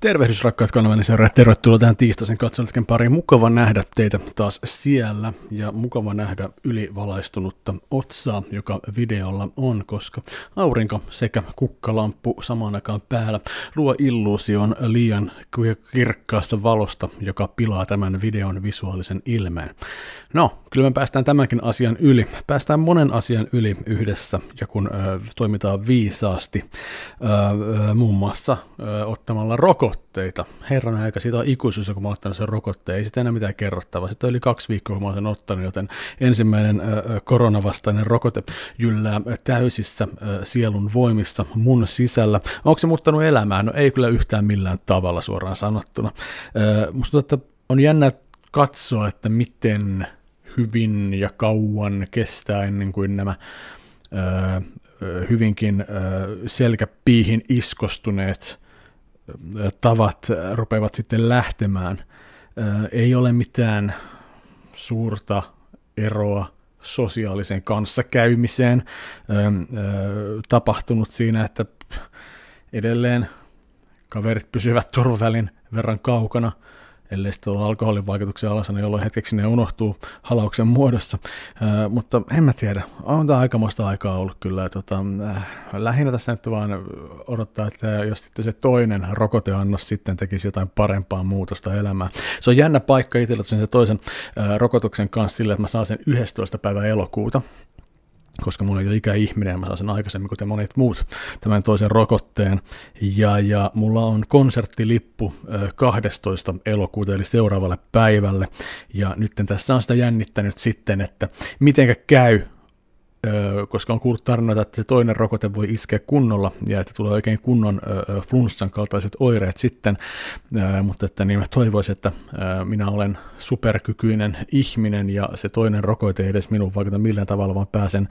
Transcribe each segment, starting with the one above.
Tervehdys rakkaat kanavani seuraajat, tervetuloa tähän tiistaisen katselutken pariin. Mukava nähdä teitä taas siellä ja mukava nähdä ylivalaistunutta otsaa, joka videolla on, koska aurinko sekä kukkalamppu samaan aikaan päällä luo illuusion liian kirkkaasta valosta, joka pilaa tämän videon visuaalisen ilmeen. No, kyllä me päästään tämänkin asian yli. Päästään monen asian yli yhdessä ja kun ö, toimitaan viisaasti, ö, ö, muun muassa ö, ottamalla rokotteita. Herran aika, siitä on ikuisuus, kun mä ottanut sen rokotteen. Ei sitä enää mitään kerrottavaa. Sitten oli kaksi viikkoa, kun mä sen ottanut, joten ensimmäinen koronavastainen rokote jyllää täysissä sielun voimissa mun sisällä. Onko se muuttanut elämää? No ei kyllä yhtään millään tavalla suoraan sanottuna. Musta tuntuu, että on jännä katsoa, että miten hyvin ja kauan kestää ennen kuin nämä hyvinkin selkäpiihin iskostuneet tavat rupeavat sitten lähtemään. Ei ole mitään suurta eroa sosiaalisen kanssakäymiseen tapahtunut siinä, että edelleen kaverit pysyvät turvavälin verran kaukana – ellei sitten ole alkoholin vaikutuksia alasena, jolloin hetkeksi ne unohtuu halauksen muodossa. Äh, mutta en mä tiedä, on tämä aikamoista aikaa ollut kyllä. Tota, äh, lähinnä tässä nyt vaan odottaa, että jos sitten se toinen rokoteannos sitten tekisi jotain parempaa muutosta elämään. Se on jännä paikka itsellä sen toisen äh, rokotuksen kanssa sille, että mä saan sen 11. päivä elokuuta koska mulla ei ole ikäihminen mä saan sen aikaisemmin kuten monet muut tämän toisen rokotteen. Ja, ja mulla on konserttilippu 12. elokuuta eli seuraavalle päivälle. Ja nyt tässä on sitä jännittänyt sitten, että mitenkä käy koska on kuullut tarinoita, että se toinen rokote voi iskeä kunnolla ja että tulee oikein kunnon flunssan kaltaiset oireet sitten, mutta että niin mä toivoisin, että minä olen superkykyinen ihminen ja se toinen rokote ei edes minun vaikuta millään tavalla, vaan pääsen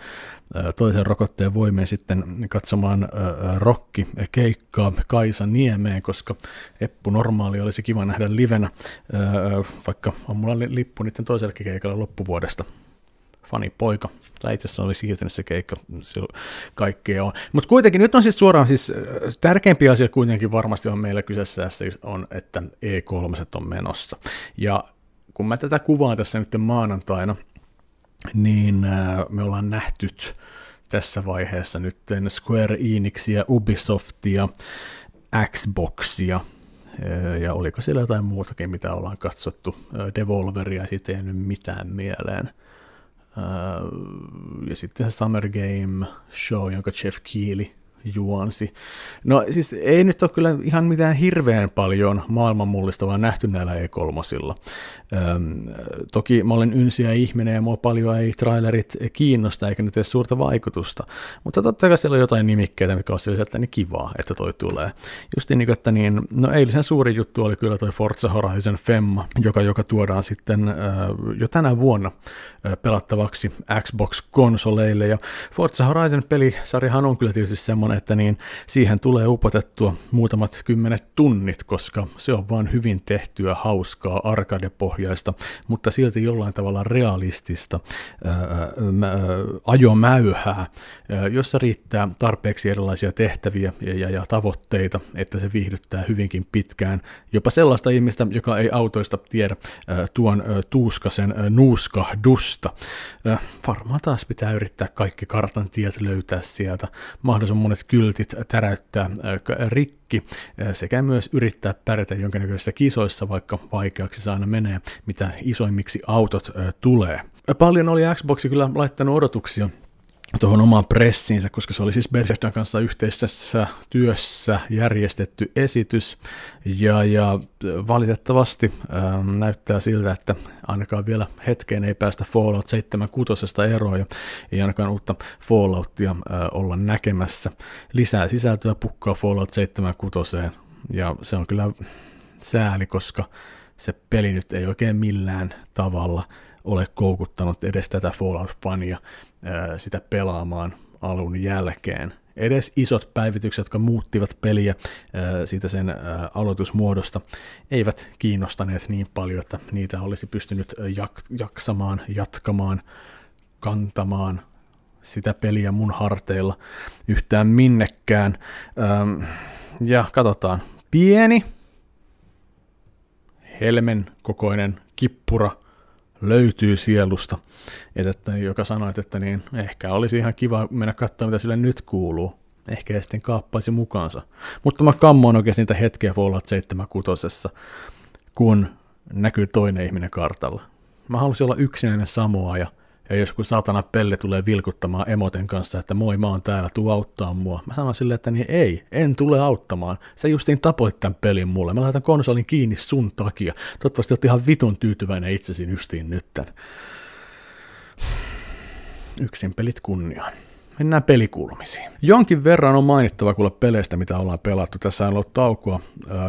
toisen rokotteen voimeen sitten katsomaan rokki keikkaa Kaisa Niemeen, koska Eppu Normaali olisi kiva nähdä livenä, vaikka on mulla lippu niiden toisellekin keikalla loppuvuodesta fani poika. Tai itse asiassa oli siirtynyt se keikka, kaikkea on. Mutta kuitenkin nyt on siis suoraan, siis äh, tärkeimpi asia kuitenkin varmasti on meillä kyseessä on, että E3 on menossa. Ja kun mä tätä kuvaan tässä nyt maanantaina, niin äh, me ollaan nähty tässä vaiheessa nyt Square Enixia, Ubisoftia, Xboxia, äh, ja oliko siellä jotain muutakin, mitä ollaan katsottu. Devolveria siitä ei jäänyt mitään mieleen. Äh, ja sitten se Summer Game Show, jonka Jeff Keely juonsi. No siis ei nyt ole kyllä ihan mitään hirveän paljon maailman mullistavaa nähty näillä E3. Öm, toki mä olen ynsiä ihminen ja mua paljon ei trailerit kiinnosta eikä nyt tee suurta vaikutusta, mutta totta kai siellä on jotain nimikkeitä, mikä on sieltä niin kivaa, että toi tulee. Just niin, että niin, no eilisen suuri juttu oli kyllä toi Forza Horizon Femma, joka, joka tuodaan sitten ö, jo tänä vuonna ö, pelattavaksi Xbox-konsoleille ja Forza Horizon pelisarjahan on kyllä tietysti semmoinen, että niin siihen tulee upotettua muutamat kymmenet tunnit, koska se on vaan hyvin tehtyä, hauskaa, arcade-pohjaista, mutta silti jollain tavalla realistista ää, ää, ajomäyhää, ää, jossa riittää tarpeeksi erilaisia tehtäviä ja, ja, ja tavoitteita, että se viihdyttää hyvinkin pitkään. Jopa sellaista ihmistä, joka ei autoista tiedä ää, tuon ää, tuuskasen ää, nuuskahdusta. Ää, varmaan taas pitää yrittää kaikki kartan tiet löytää sieltä. Mahdollisimman monet kyltit täräyttää äh, rikki äh, sekä myös yrittää pärjätä jonkinnäköisissä kisoissa, vaikka vaikeaksi se aina menee, mitä isoimmiksi autot äh, tulee. Paljon oli Xboxi kyllä laittanut odotuksia tuohon omaan pressiinsä, koska se oli siis Bethesdan kanssa yhteisessä työssä järjestetty esitys, ja, ja valitettavasti ähm, näyttää siltä, että ainakaan vielä hetkeen ei päästä Fallout 76 eroon, ja ei ainakaan uutta Falloutia äh, olla näkemässä. Lisää sisältöä pukkaa Fallout 76, ja se on kyllä sääli, koska se peli nyt ei oikein millään tavalla ole koukuttanut edes tätä Fallout-fania sitä pelaamaan alun jälkeen. Edes isot päivitykset, jotka muuttivat peliä siitä sen aloitusmuodosta, eivät kiinnostaneet niin paljon, että niitä olisi pystynyt jaksamaan, jatkamaan, kantamaan sitä peliä mun harteilla yhtään minnekään. Ja katsotaan, pieni, helmen kokoinen kippura löytyy sielusta, että, että joka sanoi, että niin ehkä olisi ihan kiva mennä katsomaan, mitä sille nyt kuuluu. Ehkä ei sitten kaappaisi mukaansa. Mutta mä kammoin oikeasti niitä hetkiä Fallout 76, kun näkyy toinen ihminen kartalla. Mä halusin olla yksinäinen Samoa ja ja jos kun saatana pelle tulee vilkuttamaan emoten kanssa, että moi mä oon täällä, tuu auttaa mua. Mä sanon silleen, että niin ei, en tule auttamaan. Sä justiin tapoit tämän pelin mulle. Mä laitan konsolin kiinni sun takia. Toivottavasti oot ihan vitun tyytyväinen itsesi justiin nytten. Yksin pelit kunniaan. Mennään pelikulmisiin. Jonkin verran on mainittava kuulla peleistä, mitä ollaan pelattu. Tässä on ollut taukoa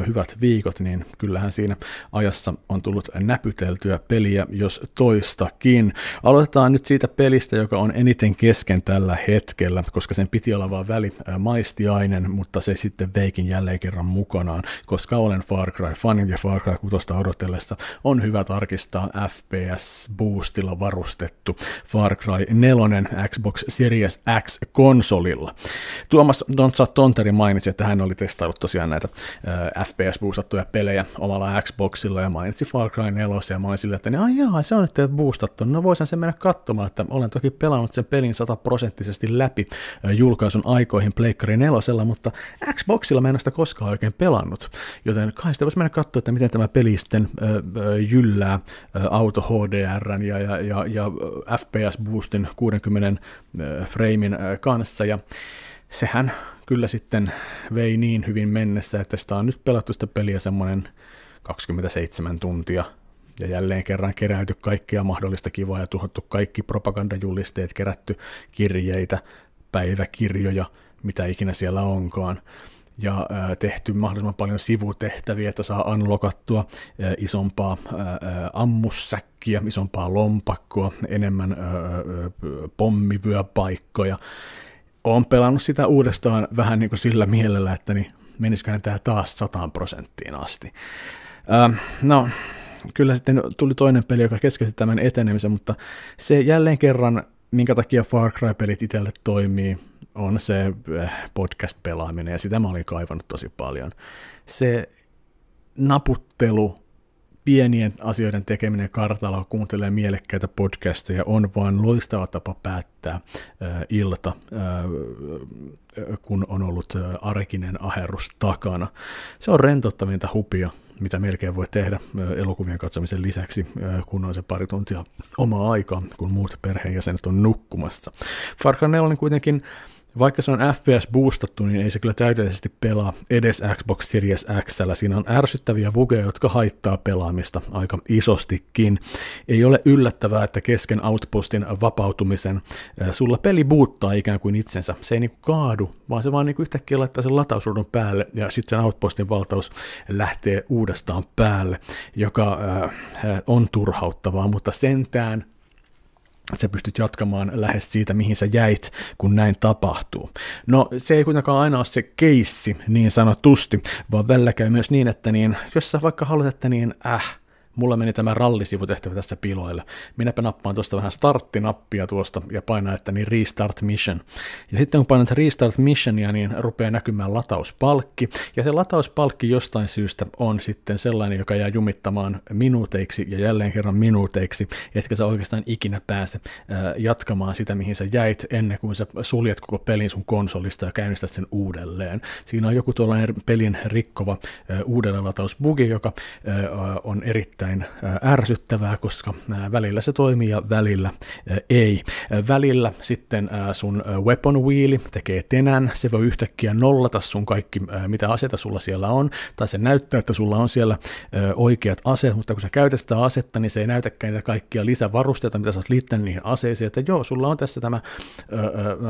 hyvät viikot, niin kyllähän siinä ajassa on tullut näpyteltyä peliä, jos toistakin. Aloitetaan nyt siitä pelistä, joka on eniten kesken tällä hetkellä, koska sen piti olla vaan väli äh, maistiainen, mutta se sitten veikin jälleen kerran mukanaan, koska olen Far Cry-fani ja Far Cry 6 odotellessa on hyvä tarkistaa FPS-boostilla varustettu Far Cry 4 Xbox Series X-konsolilla. Tuomas Dontsa Tonteri mainitsi, että hän oli testaillut tosiaan näitä äh, FPS-boostattuja pelejä omalla Xboxilla ja mainitsi Far Cry 4 ja mä olin sille, että niin, jaa, se on nyt boostattu. No voisin sen mennä katsomaan, että olen toki pelannut sen pelin sataprosenttisesti läpi äh, julkaisun aikoihin Pleikkari 4, mutta Xboxilla mä en ole sitä koskaan oikein pelannut. Joten kai sitä voisi mennä katsoa, että miten tämä peli sitten äh, äh, jyllää äh, auto HDR ja, ja, ja, ja FPS-boostin 60 äh, framein äh, kanssa. Ja sehän kyllä sitten vei niin hyvin mennessä, että sitä on nyt pelattu sitä peliä semmoinen 27 tuntia, ja jälleen kerran keräyty kaikkia mahdollista kivaa ja tuhottu kaikki propagandajulisteet, kerätty kirjeitä, päiväkirjoja, mitä ikinä siellä onkaan. Ja tehty mahdollisimman paljon sivutehtäviä, että saa unlockattua isompaa ammussäkkiä, isompaa lompakkoa, enemmän pommivyöpaikkoja olen pelannut sitä uudestaan vähän niin kuin sillä mielellä, että niin menisikö tämä taas 100 prosenttiin asti. No, kyllä sitten tuli toinen peli, joka keskeytti tämän etenemisen, mutta se jälleen kerran, minkä takia Far Cry-pelit itselle toimii, on se äh, podcast-pelaaminen, ja sitä mä olin kaivannut tosi paljon. Se naputtelu pienien asioiden tekeminen kartalla, kuuntelee mielekkäitä podcasteja, on vain loistava tapa päättää äh, ilta, äh, kun on ollut äh, arkinen aherrus takana. Se on rentouttavinta hupia, mitä melkein voi tehdä äh, elokuvien katsomisen lisäksi, äh, kun on se pari tuntia omaa aikaa, kun muut perheenjäsenet on nukkumassa. Far Cry 4 kuitenkin vaikka se on FPS boostattu, niin ei se kyllä täydellisesti pelaa edes Xbox Series X. Siinä on ärsyttäviä bugeja, jotka haittaa pelaamista aika isostikin. Ei ole yllättävää, että kesken Outpostin vapautumisen sulla peli buuttaa ikään kuin itsensä. Se ei niinku kaadu, vaan se vaan niinku yhtäkkiä laittaa sen latausruudun päälle ja sitten sen Outpostin valtaus lähtee uudestaan päälle, joka äh, on turhauttavaa, mutta sentään sä pystyt jatkamaan lähes siitä, mihin sä jäit, kun näin tapahtuu. No se ei kuitenkaan aina ole se keissi niin sanotusti, vaan välillä käy myös niin, että niin, jos sä vaikka haluat, että niin, äh, mulla meni tämä rallisivutehtävä tässä piloille. Minäpä nappaan tuosta vähän starttinappia tuosta ja painaa, että niin restart mission. Ja sitten kun painat restart missionia, niin rupeaa näkymään latauspalkki. Ja se latauspalkki jostain syystä on sitten sellainen, joka jää jumittamaan minuuteiksi ja jälleen kerran minuuteiksi, etkä sä oikeastaan ikinä pääse jatkamaan sitä, mihin sä jäit ennen kuin sä suljet koko pelin sun konsolista ja käynnistät sen uudelleen. Siinä on joku tuollainen pelin rikkova uudelleen latausbugi, joka on erittäin erittäin ärsyttävää, koska välillä se toimii ja välillä ei. Välillä sitten sun weapon wheel tekee tenän, se voi yhtäkkiä nollata sun kaikki, mitä aseita sulla siellä on, tai se näyttää, että sulla on siellä oikeat aseet, mutta kun sä käytät sitä asetta, niin se ei näytäkään niitä kaikkia lisävarusteita, mitä sä oot liittänyt niihin aseisiin, että joo, sulla on tässä tämä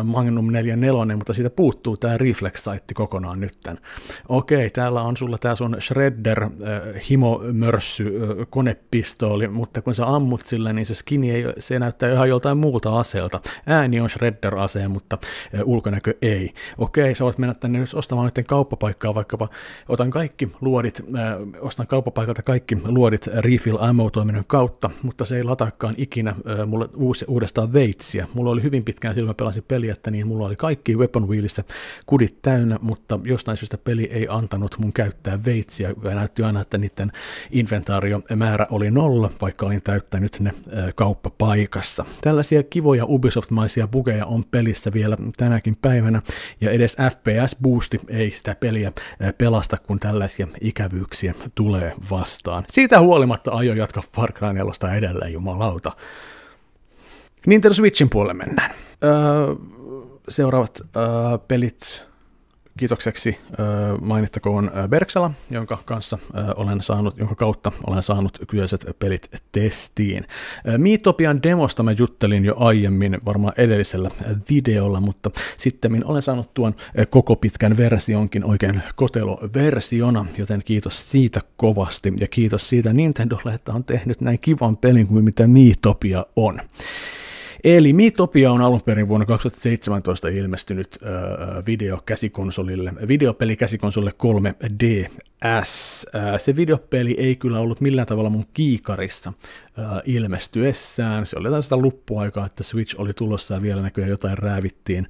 Magnum 44, mutta siitä puuttuu tämä reflex-saitti kokonaan nytten. Okei, täällä on sulla tämä sun Shredder himomörssy konepistooli, mutta kun sä ammut sillä, niin se skini ei, se näyttää ihan joltain muulta aseelta. Ääni on Shredder-ase, mutta ulkonäkö ei. Okei, sä voit mennä tänne nyt ostamaan nyt kauppapaikkaa, vaikkapa otan kaikki luodit, äh, ostan kauppapaikalta kaikki luodit refill ammo-toiminnon kautta, mutta se ei lataakaan ikinä äh, mulle uusi, uudestaan veitsiä. Mulla oli hyvin pitkään silloin pelasin peliä, että niin mulla oli kaikki Weapon Wheelissä kudit täynnä, mutta jostain syystä peli ei antanut mun käyttää veitsiä. Ja näytti aina, että niiden inventaariomäärä oli nolla, vaikka olin täyttänyt ne kauppapaikassa. Tällaisia kivoja Ubisoft-maisia bugeja on pelissä vielä tänäkin päivänä, ja edes FPS-boosti ei sitä peliä pelasta, kun tällaisia ikävyyksiä tulee vastaan. Siitä huolimatta aion jatkaa Far Cry 4 edelleen, jumalauta. Nintendo Switchin puolelle mennään. Öö, seuraavat öö, pelit kiitokseksi mainittakoon Berksala, jonka kanssa olen saanut, jonka kautta olen saanut kyseiset pelit testiin. Miitopian demosta mä juttelin jo aiemmin, varmaan edellisellä videolla, mutta sitten olen saanut tuon koko pitkän versionkin oikein koteloversiona, joten kiitos siitä kovasti ja kiitos siitä Nintendolle, että on tehnyt näin kivan pelin kuin mitä Miitopia on. Eli Miitopia on alun perin vuonna 2017 ilmestynyt äh, videokäsikonsolille, videopeli käsikonsolille 3DS. Äh, se videopeli ei kyllä ollut millään tavalla mun kiikarissa ilmestyessään. Se oli jotain sitä luppuaikaa, että Switch oli tulossa ja vielä näköjään jotain räävittiin,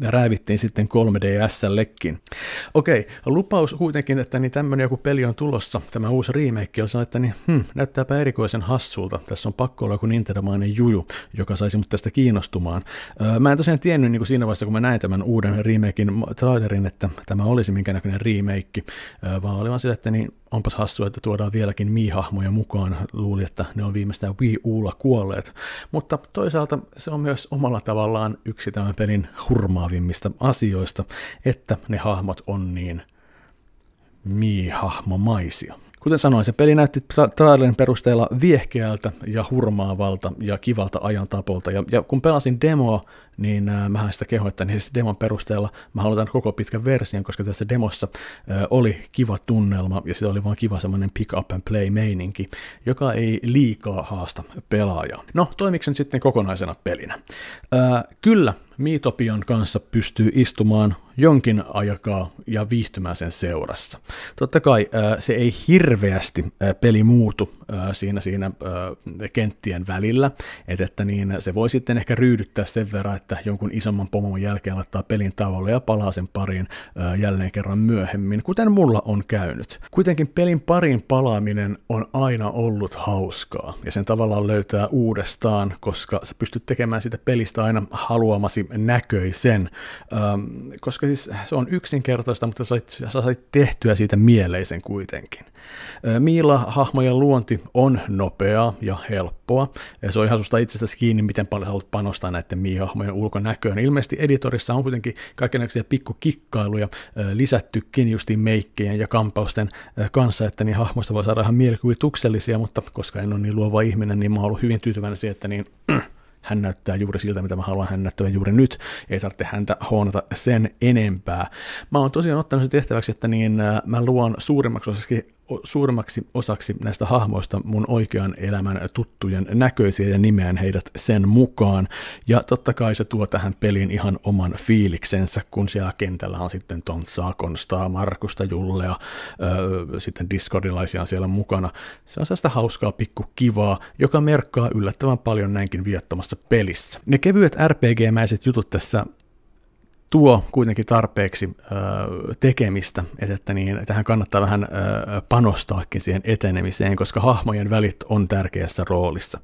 räävittiin sitten 3DSllekin. Okei, lupaus kuitenkin, että niin tämmöinen joku peli on tulossa, tämä uusi remake, oli että niin, hmm, näyttääpä erikoisen hassulta. Tässä on pakko olla joku Nintendomainen juju, joka saisi mut tästä kiinnostumaan. Mä en tosiaan tiennyt niin kuin siinä vaiheessa, kun mä näin tämän uuden remakein trailerin, että tämä olisi minkä näköinen remake, vaan oli vaan sillä, että niin onpas hassua, että tuodaan vieläkin Mii-hahmoja mukaan. Luulin, että ne on viimeistään Wii Ulla kuolleet. Mutta toisaalta se on myös omalla tavallaan yksi tämän pelin hurmaavimmista asioista, että ne hahmot on niin Mii-hahmomaisia. Kuten sanoin, se peli näytti trailerin perusteella viehkeältä ja hurmaavalta ja kivalta ajan tapolta. Ja, ja kun pelasin demoa, niin äh, mähän sitä kehoin, että niin siis demon perusteella mä haluan koko pitkän version, koska tässä demossa äh, oli kiva tunnelma ja se oli vaan kiva semmoinen pick up and play meininki, joka ei liikaa haasta pelaajaa. No, toimiko se sitten kokonaisena pelinä? Äh, kyllä, Miitopian kanssa pystyy istumaan jonkin aikaa ja viihtymään sen seurassa. Totta kai se ei hirveästi peli muutu siinä, siinä kenttien välillä, että, että niin se voi sitten ehkä ryydyttää sen verran, että jonkun isomman pomon jälkeen laittaa pelin tavalla ja palaa sen pariin jälleen kerran myöhemmin, kuten mulla on käynyt. Kuitenkin pelin parin palaaminen on aina ollut hauskaa, ja sen tavallaan löytää uudestaan, koska sä pystyt tekemään sitä pelistä aina haluamasi näköisen, ähm, koska siis se on yksinkertaista, mutta sä sait, sait tehtyä siitä mieleisen kuitenkin. Miila-hahmojen luonti on nopeaa ja helppoa. Se on ihan susta itsestäsi kiinni, miten paljon haluat panostaa näiden Mii-hahmojen ulkonäköön. Ilmeisesti editorissa on kuitenkin kaikenlaisia pikkukikkailuja lisättykin justiin meikkejen ja kampausten kanssa, että niin hahmoista voi saada ihan mielikuvituksellisia, mutta koska en ole niin luova ihminen, niin mä oon ollut hyvin tyytyväinen siihen, että niin, hän näyttää juuri siltä, mitä mä haluan hän näyttävän juuri nyt, ei tarvitse häntä hoonata sen enempää. Mä oon tosiaan ottanut se tehtäväksi, että niin mä luon suurimmaksi osaksi suurimmaksi osaksi näistä hahmoista mun oikean elämän tuttujen näköisiä ja nimeän heidät sen mukaan. Ja totta kai se tuo tähän peliin ihan oman fiiliksensä, kun siellä kentällä on sitten Tontsaa, Konstaa, Markusta, Jullea, öö, sitten Discordilaisia siellä mukana. Se on sellaista hauskaa pikku kivaa, joka merkkaa yllättävän paljon näinkin viettomassa pelissä. Ne kevyet RPG-mäiset jutut tässä tuo kuitenkin tarpeeksi tekemistä, että, niin, tähän kannattaa vähän panostaakin siihen etenemiseen, koska hahmojen välit on tärkeässä roolissa.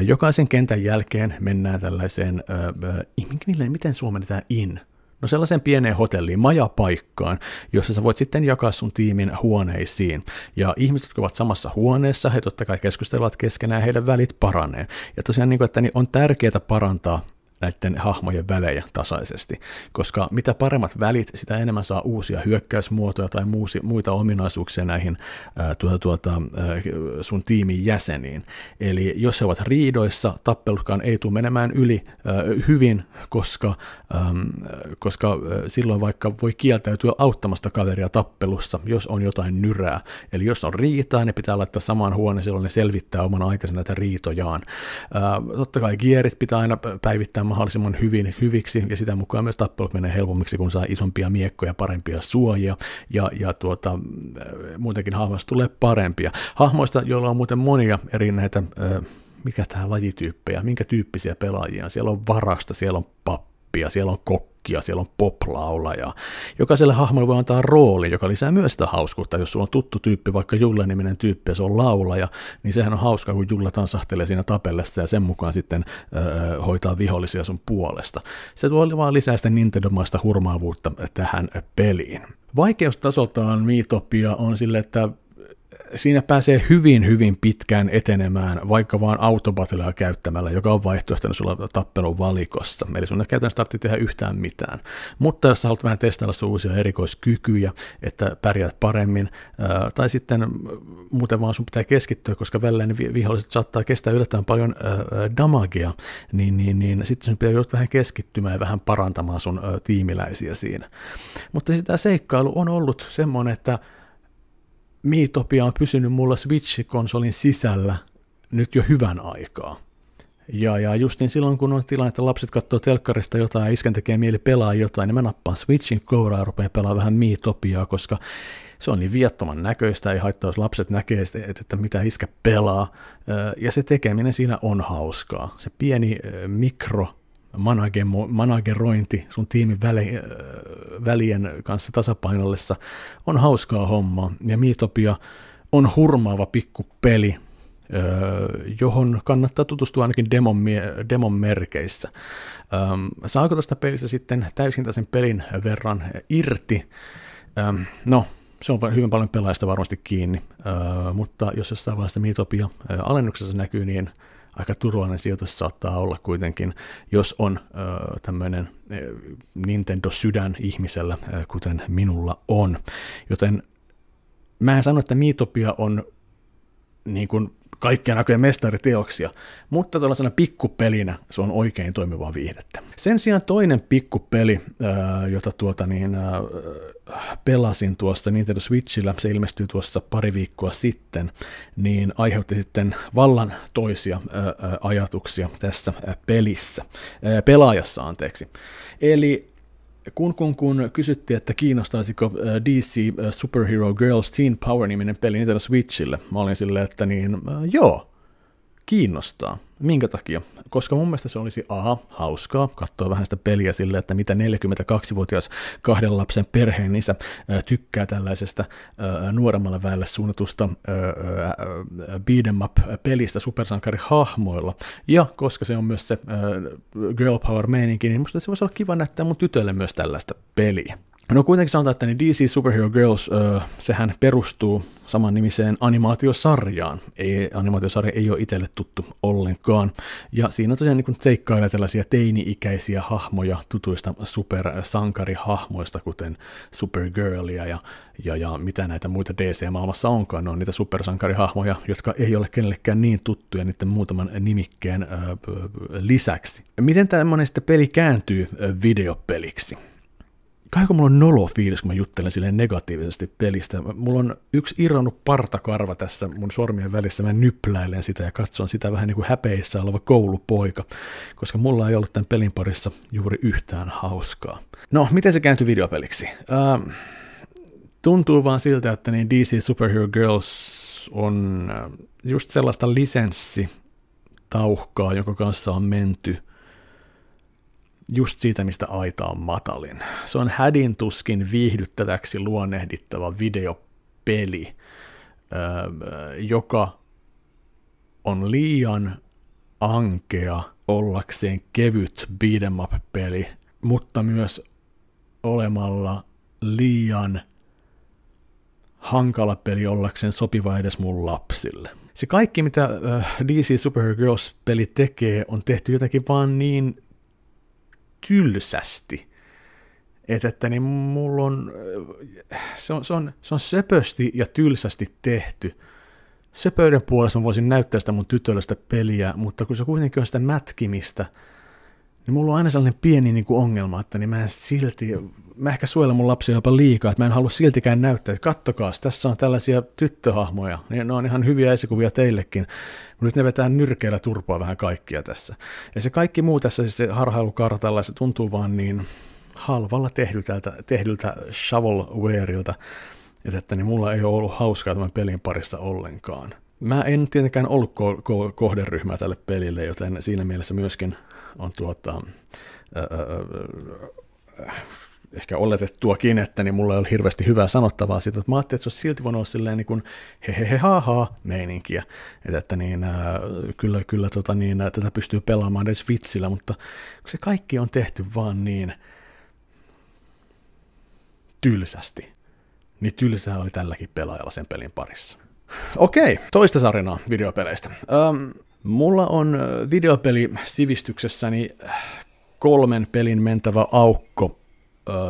Jokaisen kentän jälkeen mennään tällaiseen, miten suomennetaan in? No sellaiseen pieneen hotelliin, majapaikkaan, jossa sä voit sitten jakaa sun tiimin huoneisiin. Ja ihmiset, jotka ovat samassa huoneessa, he totta kai keskustelevat keskenään ja heidän välit paranee. Ja tosiaan, niin kuin, että niin on tärkeää parantaa näiden hahmojen välejä tasaisesti, koska mitä paremmat välit, sitä enemmän saa uusia hyökkäysmuotoja tai muusi, muita ominaisuuksia näihin ää, tuota, tuota, ää, sun tiimin jäseniin. Eli jos he ovat riidoissa, tappelutkaan ei tule menemään yli ää, hyvin, koska, koska silloin vaikka voi kieltäytyä auttamasta kaveria tappelussa, jos on jotain nyrää. Eli jos on riitaa, ne pitää laittaa samaan huoneeseen, silloin ne selvittää oman aikansa näitä riitojaan. Ää, totta kai kierit pitää aina päivittää mahdollisimman hyvin, hyviksi, ja sitä mukaan myös tappelut menee helpommiksi, kun saa isompia miekkoja, parempia suojia, ja, ja tuota, muutenkin hahmoista tulee parempia. Hahmoista, joilla on muuten monia eri näitä, mikä tämä lajityyppejä, minkä tyyppisiä pelaajia, siellä on varasta, siellä on pappia, siellä on kokki, rockia, siellä on poplaulaja. Jokaiselle hahmolle voi antaa rooli, joka lisää myös sitä hauskuutta. Jos sulla on tuttu tyyppi, vaikka Julle-niminen tyyppi ja se on laulaja, niin sehän on hauska, kun Julle tansahtelee siinä tapellessa ja sen mukaan sitten öö, hoitaa vihollisia sun puolesta. Se tuo vaan lisää sitä Nintendo-maista hurmaavuutta tähän peliin. Vaikeustasoltaan Miitopia on sille, että siinä pääsee hyvin, hyvin pitkään etenemään, vaikka vaan autobattleja käyttämällä, joka on vaihtoehtoinen sulla tappelun valikossa. Eli sun ei käytännössä tarvitse tehdä yhtään mitään. Mutta jos sä haluat vähän testailla sun uusia erikoiskykyjä, että pärjäät paremmin, tai sitten muuten vaan sun pitää keskittyä, koska välillä ne viholliset saattaa kestää yllättävän paljon damagea, niin, niin, niin sitten sun pitää vähän keskittymään ja vähän parantamaan sun tiimiläisiä siinä. Mutta sitä seikkailu on ollut semmoinen, että Miitopia on pysynyt mulla Switch-konsolin sisällä nyt jo hyvän aikaa. Ja, ja justin silloin, kun on tilanne, että lapset katsoo telkkarista jotain ja isken tekee mieli pelaa jotain, niin mä nappaan Switchin kouraa ja rupean pelaamaan vähän Miitopiaa, koska se on niin viattoman näköistä, ei haittaa, jos lapset näkee, että, että mitä iskä pelaa. Ja se tekeminen siinä on hauskaa. Se pieni mikro managerointi sun tiimin väli, välien kanssa tasapainollessa on hauskaa hommaa. Ja Miitopia on hurmaava pikkupeli, johon kannattaa tutustua ainakin demon, demon merkeissä. Saako tuosta pelistä sitten täysin sen pelin verran irti? No, se on hyvin paljon pelaajista varmasti kiinni, mutta jos jossain vaiheessa Miitopia alennuksessa näkyy, niin aika turvallinen sijoitus saattaa olla kuitenkin, jos on tämmöinen Nintendo-sydän ihmisellä, kuten minulla on. Joten mä en sano, että Miitopia on niin kuin kaikkia näköjä mestariteoksia, mutta tuollaisena pikkupelinä se on oikein toimivaa viihdettä. Sen sijaan toinen pikkupeli, jota tuota niin, pelasin tuosta Nintendo Switchillä, se ilmestyi tuossa pari viikkoa sitten, niin aiheutti sitten vallan toisia ajatuksia tässä pelissä, pelaajassa anteeksi. Eli kun, kun, kun kysyttiin, että kiinnostaisiko äh, DC äh, Superhero Girls Teen Power-niminen peli Nintendo Switchille, mä olin silleen, että niin, äh, joo, kiinnostaa. Minkä takia? Koska mun mielestä se olisi A, hauskaa, katsoa vähän sitä peliä sille, että mitä 42-vuotias kahden lapsen perheen isä tykkää tällaisesta nuoremmalle väelle suunnatusta beat'em up-pelistä supersankarihahmoilla. Ja koska se on myös se girl power meininki, niin musta se voisi olla kiva näyttää mun tytölle myös tällaista peliä. No kuitenkin sanotaan, että niin DC Superhero Girls, sehän perustuu saman nimiseen animaatiosarjaan. Ei, animaatiosarja ei ole itselle tuttu ollenkaan. Ja siinä tosiaan niin seikkailee tällaisia teini-ikäisiä hahmoja tutuista supersankarihahmoista, kuten Supergirlia ja, ja, ja mitä näitä muita DC-maailmassa onkaan. Ne on niitä supersankarihahmoja, jotka ei ole kenellekään niin tuttuja niiden muutaman nimikkeen äh, lisäksi. Miten tämmöinen sitten peli kääntyy videopeliksi? Kaiko mulla on nolo fiilis, kun mä juttelen silleen negatiivisesti pelistä. Mulla on yksi irronnut partakarva tässä mun sormien välissä, mä nypläilen sitä ja katson sitä vähän niin kuin häpeissä oleva koulupoika, koska mulla ei ollut tämän pelin parissa juuri yhtään hauskaa. No, miten se kääntyi videopeliksi? Uh, tuntuu vaan siltä, että niin DC Superhero Girls on just sellaista lisenssitauhkaa, jonka kanssa on menty – just siitä, mistä aita on matalin. Se on hädin tuskin viihdyttäväksi luonnehdittava videopeli, joka on liian ankea ollakseen kevyt beat'em up-peli, mutta myös olemalla liian hankala peli ollakseen sopiva edes mun lapsille. Se kaikki, mitä DC Superhero Girls-peli tekee, on tehty jotenkin vaan niin tylsästi. Että, että niin mulla on, se on, se, on, se on söpösti ja tylsästi tehty. Söpöyden puolesta mä voisin näyttää sitä mun tytölle sitä peliä, mutta kun se kuitenkin on sitä mätkimistä, niin mulla on aina sellainen pieni niin kuin ongelma, että niin mä en silti, mä ehkä suojelen mun lapsia jopa liikaa, että mä en halua siltikään näyttää, että kattokaa, tässä on tällaisia tyttöhahmoja, niin ne on ihan hyviä esikuvia teillekin, mutta nyt ne vetää nyrkeillä turpaa vähän kaikkia tässä. Ja se kaikki muu tässä, siis se harhailukartalla, se tuntuu vaan niin halvalla tehdyltä, tehdyltä shovelwareilta, että, että niin mulla ei ole ollut hauskaa tämän pelin parissa ollenkaan. Mä en tietenkään ollut ko- ko- kohderyhmää tälle pelille, joten siinä mielessä myöskin on tuota, ää, ää, ehkä oletettuakin, että niin mulla ei ole hirveästi hyvää sanottavaa siitä, mutta mä ajattelin, että se olisi silti voinut olla niin kuin he he he ha ha meininkiä, että, että niin, ää, kyllä, kyllä tota niin, tätä pystyy pelaamaan edes vitsillä, mutta kun se kaikki on tehty vaan niin tylsästi, niin tylsää oli tälläkin pelaajalla sen pelin parissa. Okei, toista sarinaa videopeleistä. Um, mulla on videopeli sivistyksessäni kolmen pelin mentävä aukko,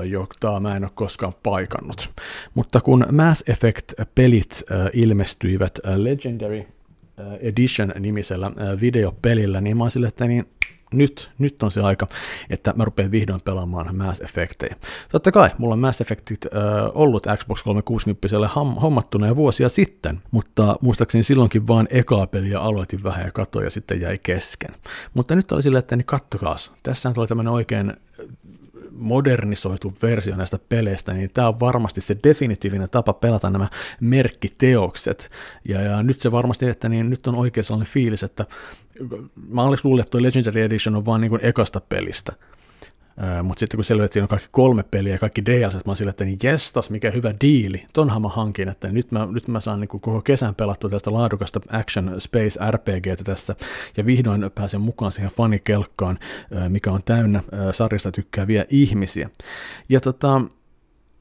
jota mä en ole koskaan paikannut. Mutta kun Mass Effect-pelit ilmestyivät Legendary Edition-nimisellä videopelillä, niin mä oon sille, että niin nyt, nyt on se aika, että mä rupean vihdoin pelaamaan Mass Effecteja. Totta kai, mulla on Mass Effectit äh, ollut Xbox 360 hommattuna jo vuosia sitten, mutta muistaakseni silloinkin vaan ekaa peliä aloitin vähän ja katoin ja sitten jäi kesken. Mutta nyt oli silleen, että niin kattokaas, tässä on tämmöinen oikein modernisoitu versio näistä peleistä, niin tämä on varmasti se definitiivinen tapa pelata nämä merkkiteokset. Ja, ja nyt se varmasti, että niin nyt on oikein sellainen fiilis, että mä olen luullut, että Legendary Edition on vaan niin kuin ekasta pelistä. Mutta sitten kun selvä, että siinä on kaikki kolme peliä ja kaikki DLC, mä oon sillä, että niin jestas, mikä hyvä diili, tonhan mä hankin, että nyt mä, nyt mä saan niin koko kesän pelattua tästä laadukasta Action Space RPGtä tässä, ja vihdoin pääsen mukaan siihen fanikelkkaan, mikä on täynnä sarjasta tykkääviä ihmisiä. Ja tota,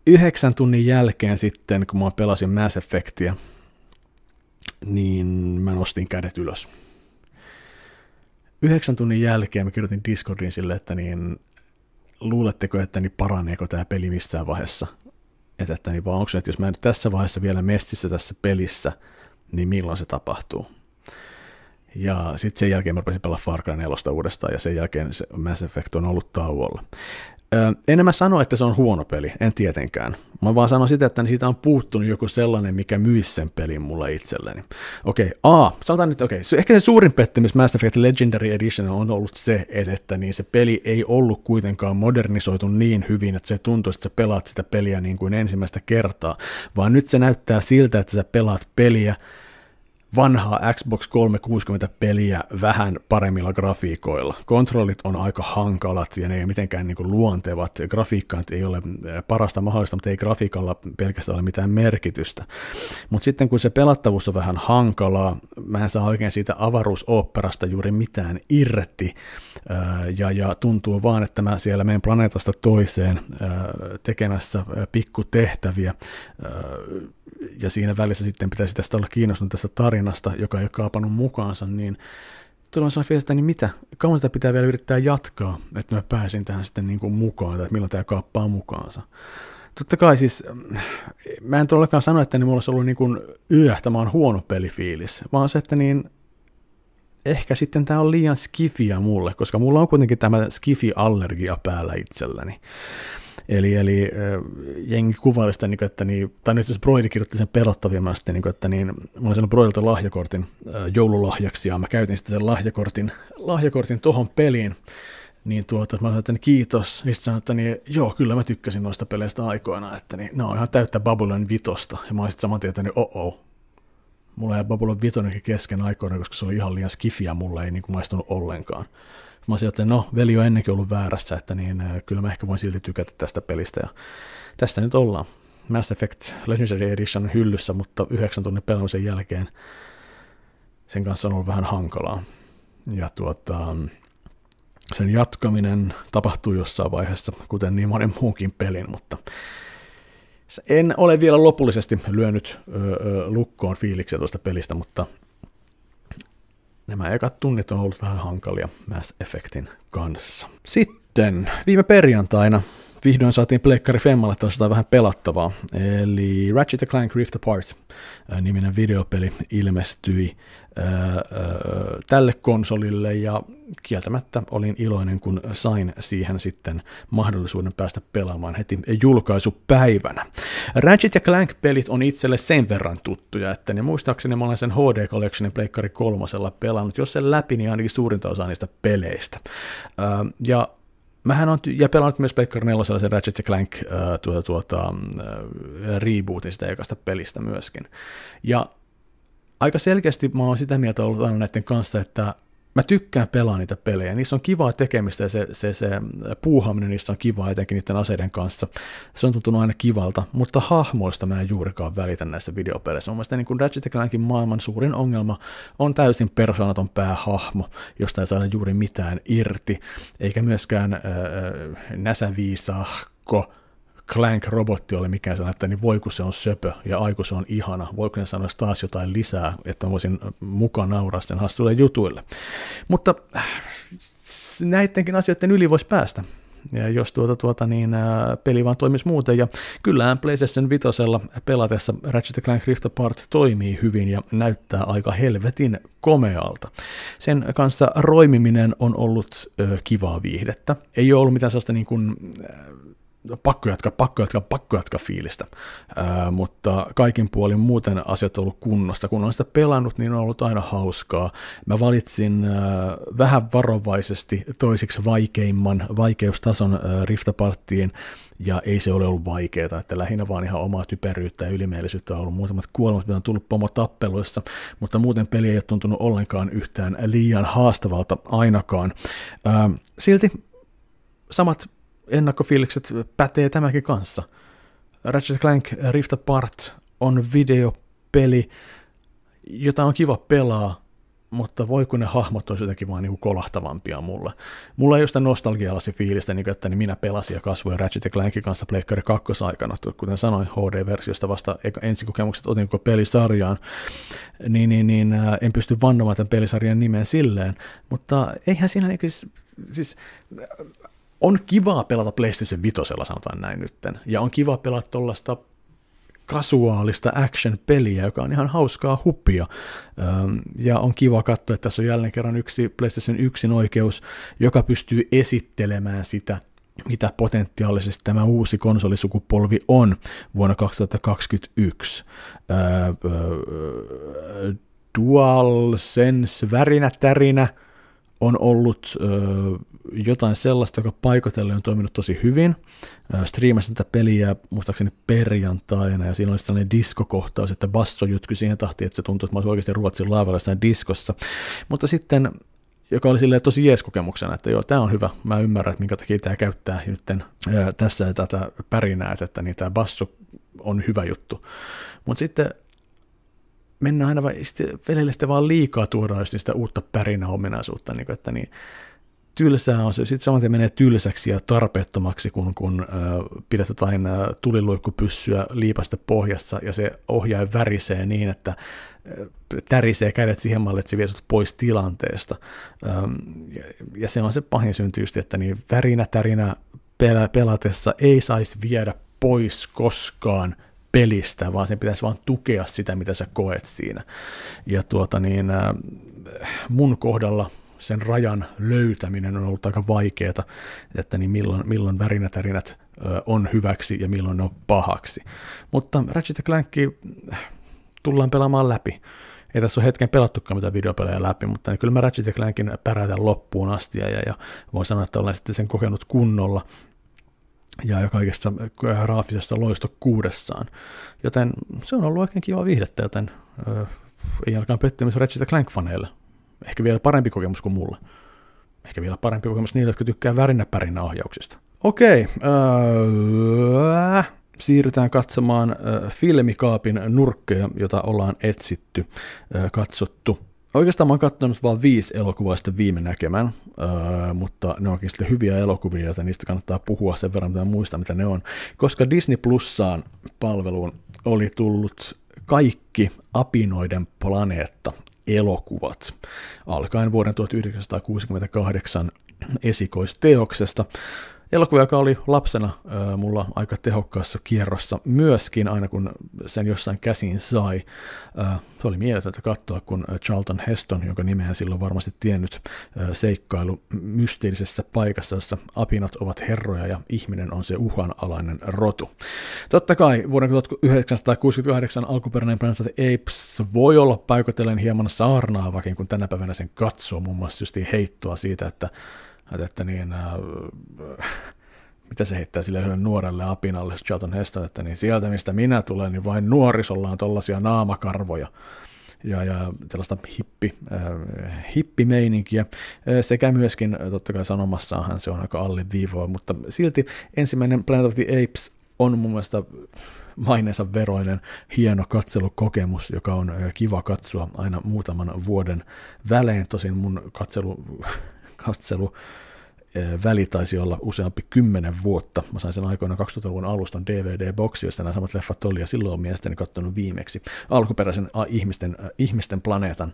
yhdeksän tunnin jälkeen sitten, kun mä pelasin Mass Effectia, niin mä nostin kädet ylös. Yhdeksän tunnin jälkeen mä kirjoitin Discordiin sille, että niin luuletteko, että niin paraneeko tämä peli missään vaiheessa? Että, että niin vaan onko että jos mä en tässä vaiheessa vielä messissä tässä pelissä, niin milloin se tapahtuu? Ja sitten sen jälkeen mä rupesin pelaa Far Cry 4 uudestaan, ja sen jälkeen se Mass Effect on ollut tauolla. En mä sano, että se on huono peli, en tietenkään. Mä vaan sanon sitä, että siitä on puuttunut joku sellainen, mikä myisi sen pelin mulle itselleni. Okei, okay, A, sanotaan nyt, okei, okay, ehkä se suurin pettymys Mass Effect Legendary Edition on ollut se, että, että niin se peli ei ollut kuitenkaan modernisoitu niin hyvin, että se tuntuu, että sä pelaat sitä peliä niin kuin ensimmäistä kertaa, vaan nyt se näyttää siltä, että sä pelaat peliä, vanhaa Xbox 360-peliä vähän paremmilla grafiikoilla. Kontrollit on aika hankalat ja ne ei mitenkään niin luontevat. Grafiikka ei ole parasta mahdollista, mutta ei grafiikalla pelkästään ole mitään merkitystä. Mutta sitten kun se pelattavuus on vähän hankalaa, mä en saa oikein siitä avaruusoopperasta juuri mitään irti, ja, ja tuntuu vaan, että mä siellä menen planeetasta toiseen tekemässä pikkutehtäviä, ja siinä välissä sitten pitäisi tästä olla kiinnostunut tästä tarinasta, joka ei ole kaapannut mukaansa, niin tulee sellainen että niin mitä, kauan sitä pitää vielä yrittää jatkaa, että mä pääsin tähän sitten niin kuin mukaan, tai että milloin tämä kaappaa mukaansa. Totta kai siis, mä en todellakaan sano, että niin mulla olisi ollut niin kuin yö, tämä on huono pelifiilis, vaan se, että niin ehkä sitten tämä on liian skifiä mulle, koska mulla on kuitenkin tämä skifi-allergia päällä itselläni. Eli, eli jengi kuvaili sitä, niin että, niin, tai nyt siis Broidi kirjoitti sen pelottavimmasti, niin että niin, mä olin saanut Broidilta lahjakortin joululahjaksi, ja mä käytin sitten sen lahjakortin, lahjakortin tohon peliin, niin tuota, mä sanoin, että niin, kiitos. Niin sanoin, että niin, joo, kyllä mä tykkäsin noista peleistä aikoina, että niin, ne on ihan täyttä Babylon vitosta. Ja mä olin sitten saman tien, niin, oh, oh. Mulla ei Babylon vitonenkin kesken aikoina, koska se oli ihan liian skifiä, mulle ei niin kuin maistunut ollenkaan. Mä olisin, että no, veli on ennenkin ollut väärässä, että niin, äh, kyllä mä ehkä voin silti tykätä tästä pelistä. Ja tästä nyt ollaan. Mass Effect Legendary Edition hyllyssä, mutta yhdeksän tunnin pelaamisen jälkeen sen kanssa on ollut vähän hankalaa. Ja tuota, sen jatkaminen tapahtuu jossain vaiheessa, kuten niin monen muunkin pelin, mutta en ole vielä lopullisesti lyönyt lukkoon fiiliksiä tuosta pelistä, mutta nämä ekat tunnit on ollut vähän hankalia Mass Effectin kanssa. Sitten viime perjantaina vihdoin saatiin Pleikkari Femmalle taas vähän pelattavaa. Eli Ratchet Clank Rift Apart niminen videopeli ilmestyi tälle konsolille ja kieltämättä olin iloinen, kun sain siihen sitten mahdollisuuden päästä pelaamaan heti julkaisupäivänä. Ratchet ja Clank-pelit on itselle sen verran tuttuja, että ne muistaakseni mä olen sen HD Collectionin Pleikkari kolmosella pelannut, jos sen läpi, niin ainakin suurinta osa niistä peleistä. Ja Mähän on, ja pelannut myös Pleikkari 4 sen Ratchet Clank äh, tuota, tuota, äh, rebootin sitä ekasta pelistä myöskin. Ja aika selkeästi mä oon sitä mieltä ollut aina näiden kanssa, että mä tykkään pelaa niitä pelejä. Niissä on kivaa tekemistä ja se, se, se puuhaaminen niissä on kivaa etenkin niiden aseiden kanssa. Se on tuntunut aina kivalta, mutta hahmoista mä en juurikaan välitä näissä videopeleissä. Mun mielestä niin Ratchet Clankin maailman suurin ongelma on täysin persoonaton päähahmo, josta ei saada juuri mitään irti, eikä myöskään äh, näsäviisahko Clank-robotti oli mikään sellainen, että niin voi kun se on söpö ja aiku se on ihana, voiko ne sanoa taas jotain lisää, että voisin mukaan nauraa sen hassuille jutuille. Mutta näidenkin asioiden yli voisi päästä. Ja jos tuota, tuota, niin, ää, peli vaan toimisi muuten, ja kyllähän PlayStation 5 pelatessa Ratchet Clank Rift Apart toimii hyvin ja näyttää aika helvetin komealta. Sen kanssa roimiminen on ollut ö, kivaa viihdettä. Ei ole ollut mitään sellaista niin kuin, pakko jatkaa, pakko jatkaa, pakko jatkaa fiilistä. Ää, mutta kaikin puolin muuten asiat on ollut kunnossa. Kun on sitä pelannut, niin on ollut aina hauskaa. Mä valitsin ää, vähän varovaisesti toisiksi vaikeimman vaikeustason ää, Riftaparttiin, ja ei se ole ollut vaikeaa, että lähinnä vaan ihan omaa typeryyttä ja ylimielisyyttä on ollut muutamat kuolemat, mitä on tullut pomotappeluissa, mutta muuten peli ei ole tuntunut ollenkaan yhtään liian haastavalta ainakaan. Ää, silti samat ennakkofiilikset pätee tämäkin kanssa. Ratchet Clank Rift Apart on videopeli, jota on kiva pelaa, mutta voi kun ne hahmot olisi jotenkin vaan niin kolahtavampia mulle. Mulla ei ole sitä nostalgialasi fiilistä, niin kuin, että minä pelasin ja kasvoin Ratchet Clankin kanssa Pleikkari 2 aikana, kuten sanoin HD-versiosta vasta ensikokemukset otin koko pelisarjaan, niin, niin, niin en pysty vannomaan tämän pelisarjan nimeen silleen, mutta eihän siinä niin, siis, siis on kivaa pelata PlayStation 5, sanotaan näin nytten, ja on kiva pelata tuollaista kasuaalista action-peliä, joka on ihan hauskaa huppia. Ja on kiva katsoa, että tässä on jälleen kerran yksi PlayStation 1 oikeus, joka pystyy esittelemään sitä, mitä potentiaalisesti tämä uusi konsolisukupolvi on vuonna 2021. DualSense värinä tärinä, on ollut ö, jotain sellaista, joka paikotelle on toiminut tosi hyvin. Striimasin tätä peliä muistaakseni perjantaina, ja siinä oli sellainen diskokohtaus, että basso jutki siihen tahtiin, että se tuntui, että mä olisin oikeasti Ruotsin laavalla jossain diskossa. Mutta sitten joka oli silleen tosi jees kokemuksena, että joo, tämä on hyvä, mä ymmärrän, että minkä takia tämä käyttää nyt tässä tätä pärinää, että niin tämä basso on hyvä juttu. Mutta sitten mennään aina vai, sitten vaan liikaa tuodaan just niistä uutta pärinäominaisuutta, niin kuin, että niin, tylsää on se, sitten saman menee tylsäksi ja tarpeettomaksi, kun, kun pidät jotain tuliluikkupyssyä liipasta pohjassa ja se ohjaa värisee niin, että tärisee kädet siihen malliin, että se vie sut pois tilanteesta. Ja, ja se on se pahin synty just, että niin värinä tärinä pelä, pelatessa ei saisi viedä pois koskaan pelistä, vaan sen pitäisi vaan tukea sitä, mitä sä koet siinä. Ja tuota niin, mun kohdalla sen rajan löytäminen on ollut aika vaikeaa, että niin milloin, milloin värinätärinät on hyväksi ja milloin ne on pahaksi. Mutta Ratchet Clank tullaan pelaamaan läpi. Ei tässä ole hetken pelattukaan mitään videopelejä läpi, mutta niin kyllä mä Ratchet Clankin päräytän loppuun asti ja, ja voin sanoa, että olen sitten sen kokenut kunnolla ja kaikessa graafisessa loistokkuudessaan. Joten se on ollut oikein kiva viihdettä, joten ö, ei ainakaan pettymys Ratchet Clank-faneille. Ehkä vielä parempi kokemus kuin mulla. Ehkä vielä parempi kokemus niille, jotka tykkää värinäpärinä ohjauksista. Okei, öö, siirrytään katsomaan öö, filmikaapin nurkkeja, jota ollaan etsitty, öö, katsottu Oikeastaan mä oon katsonut vain viisi elokuvaa sitten viime näkemään, öö, mutta ne onkin sitten hyviä elokuvia, joita niistä kannattaa puhua sen verran, mitä muista, mitä ne on. Koska Disney Plussaan palveluun oli tullut kaikki apinoiden planeetta elokuvat, alkaen vuoden 1968 esikoisteoksesta, elokuva, joka oli lapsena mulla aika tehokkaassa kierrossa myöskin, aina kun sen jossain käsiin sai. Se oli mieletöntä katsoa, kun Charlton Heston, jonka nimeä silloin varmasti tiennyt, seikkailu mysteerisessä paikassa, jossa apinat ovat herroja ja ihminen on se uhanalainen rotu. Totta kai vuoden 1968 alkuperäinen Planet of the Apes voi olla paikotellen hieman saarnaavakin, kun tänä päivänä sen katsoo, muun muassa heittoa siitä, että että, niin, äh, mitä se heittää sille yhdelle nuorelle apinalle, Charlton Heston, että niin sieltä mistä minä tulen, niin vain nuorisolla on tollaisia naamakarvoja ja, ja tällaista hippi, äh, hippimeininkiä, äh, sekä myöskin äh, totta kai sanomassaanhan se on aika alleviivoa, mutta silti ensimmäinen Planet of the Apes on mun mielestä maineensa veroinen hieno katselukokemus, joka on äh, kiva katsoa aina muutaman vuoden välein. Tosin mun katselu, katselu väli taisi olla useampi kymmenen vuotta. Mä sain sen aikoina 2000-luvun alusta DVD-boksi, jossa nämä samat leffat oli, ja silloin olen mielestäni katsonut viimeksi alkuperäisen ihmisten, ihmisten planeetan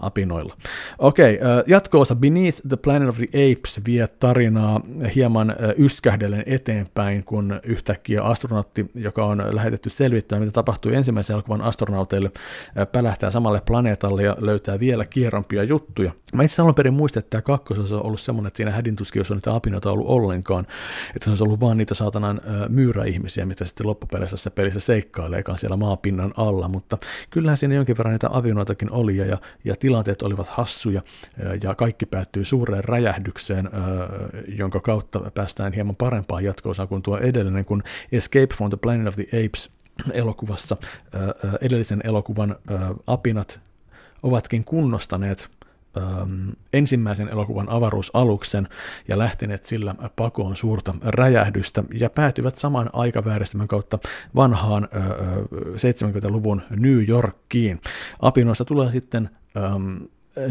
apinoilla. Okei, okay, jatko-osa Beneath the Planet of the Apes vie tarinaa hieman yskähdellen eteenpäin, kun yhtäkkiä astronautti, joka on lähetetty selvittämään, mitä tapahtui ensimmäisen elokuvan astronauteille, pälähtää samalle planeetalle ja löytää vielä kierrompia juttuja. Mä itse alun perin muistan, että tämä kakkososa on ollut semmoinen, että siinä hädintuskin on niitä apinoita ollut ollenkaan, että se olisi ollut vaan niitä saatanan myyräihmisiä, mitä sitten loppuperäisessä pelissä seikkaileekaan siellä maapinnan alla, mutta kyllähän siinä jonkin verran niitä apinoitakin oli ja, ja, ja tilanteet olivat hassuja ja kaikki päättyy suureen räjähdykseen, jonka kautta päästään hieman parempaan jatkoosaan kuin tuo edellinen, kun Escape from the Planet of the Apes elokuvassa edellisen elokuvan apinat ovatkin kunnostaneet ensimmäisen elokuvan avaruusaluksen ja lähteneet sillä pakoon suurta räjähdystä ja päätyvät saman aikavääristymän kautta vanhaan 70-luvun New Yorkiin. Apinoissa tulee sitten